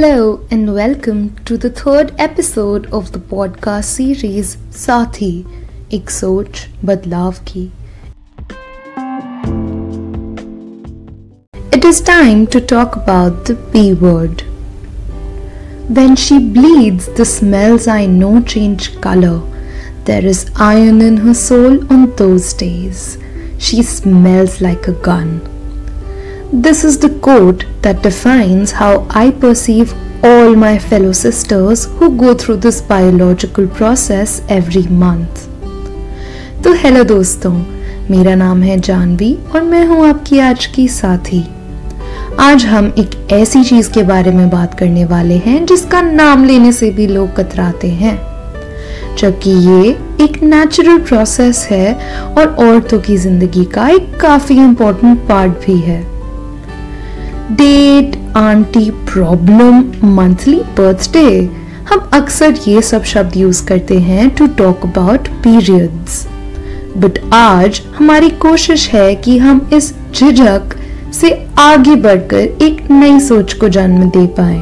Hello and welcome to the third episode of the podcast series Sathi Ek Soch Badlav Ki. It is time to talk about the P word. When she bleeds, the smells I know change color. There is iron in her soul on those days. She smells like a gun. This is the quote that defines how I perceive all my fellow sisters who go through this biological process every month. तो hello दोस्तों, मेरा नाम है जानवी और मैं हूँ आपकी आज की साथी। आज हम एक ऐसी चीज़ के बारे में बात करने वाले हैं जिसका नाम लेने से भी लोग कतराते हैं। जबकि ये एक नेचुरल प्रोसेस है और औरतों की ज़िंदगी का एक काफ़ी इंपॉर्टेंट पार्ट भी है। Date aunty problem monthly birthday हम अक्सर ये सब शब्द यूज़ करते हैं to talk about periods but आज हमारी कोशिश है कि हम इस झिझक से आगे बढ़कर एक नई सोच को जन्म दे पाए।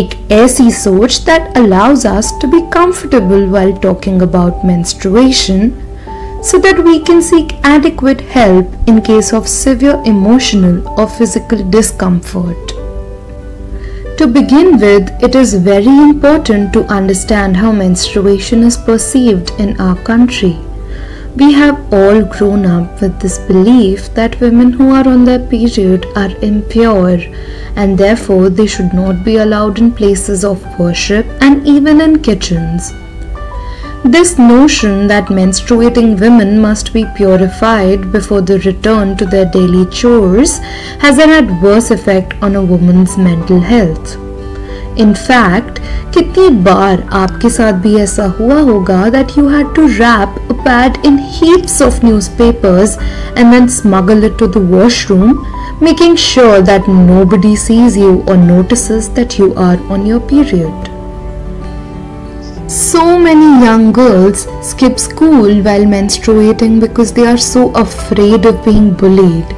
एक ऐसी सोच that allows us to be comfortable while talking about menstruation so that we can seek adequate help in case of severe emotional or physical discomfort. To begin with, it is very important to understand how menstruation is perceived in our country. We have all grown up with this belief that women who are on their period are impure and therefore they should not be allowed in places of worship and even in kitchens. This notion that menstruating women must be purified before they return to their daily chores has an adverse effect on a woman's mental health. In fact, कितनी बार आपके साथ भी ऐसा हुआ होगा that you had to wrap a pad in heaps of newspapers and then smuggle it to the washroom, making sure that nobody sees you or notices that you are on your period. So many young girls skip school while menstruating because they are so afraid of being bullied.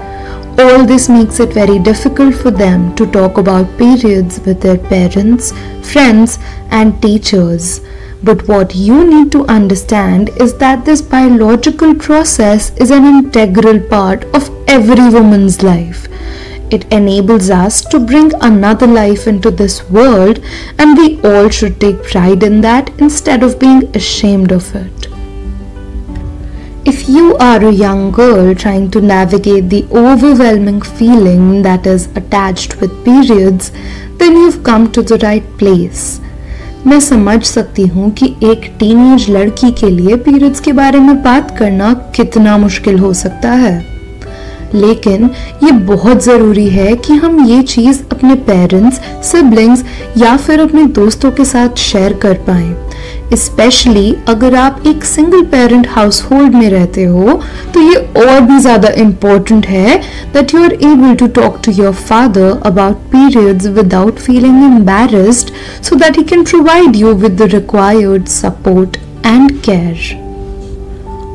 All this makes it very difficult for them to talk about periods with their parents, friends, and teachers. But what you need to understand is that this biological process is an integral part of every woman's life. It enables us to bring another life into this world, and we all should take pride in that instead of being ashamed of it. If you are a young girl trying to navigate the overwhelming feeling that is attached with periods, then you've come to the right place. मैं समझ सकती हूँ कि एक teenage लड़की के लिए periods के बारे में बात करना कितना मुश्किल हो सकता है लेकिन ये बहुत ज़रूरी है कि हम ये चीज़ अपने पेरेंट्स सिबलिंग्स या फिर अपने दोस्तों के साथ शेयर कर पाए। स्पेशली अगर आप एक सिंगल पेरेंट हाउस होल्ड में रहते हो तो ये और भी ज़्यादा इम्पोर्टेंट है that you are able to talk to your father about periods without feeling embarrassed so that he can provide you with the required support and care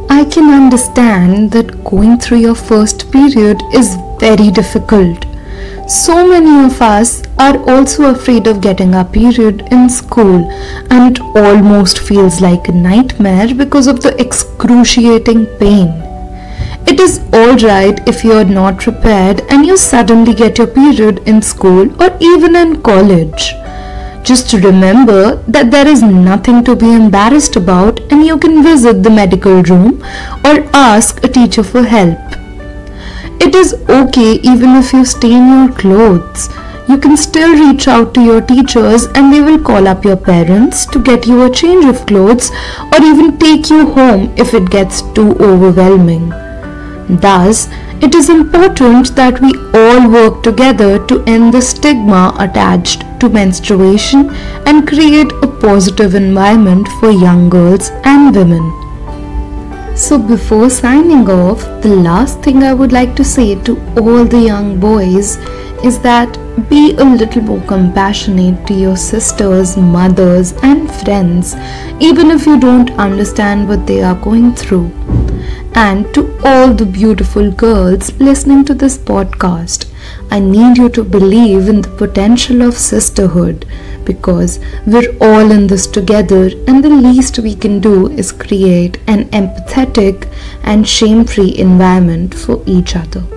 I can understand that going through your first period is very difficult. So many of us are also afraid of getting our period in school, and it almost feels like a nightmare because of the excruciating pain. It is alright if you're not prepared and you suddenly get your period in school or even in college. Just remember that there is nothing to be embarrassed about and you can visit the medical room or ask a teacher for help. It is okay even if you stain your clothes. You can still reach out to your teachers and they will call up your parents to get you a change of clothes or even take you home if it gets too overwhelming. Thus, it is important that we all work together to end the stigma attached to menstruation and create a positive environment for young girls and women. So, before signing off, the last thing I would like to say to all the young boys is that be a little more compassionate to your sisters, mothers, and friends, even if you don't understand what they are going through and to all the beautiful girls listening to this podcast. I need you to believe in the potential of sisterhood because we're all in this together, and the least we can do is create an empathetic and shame free environment for each other.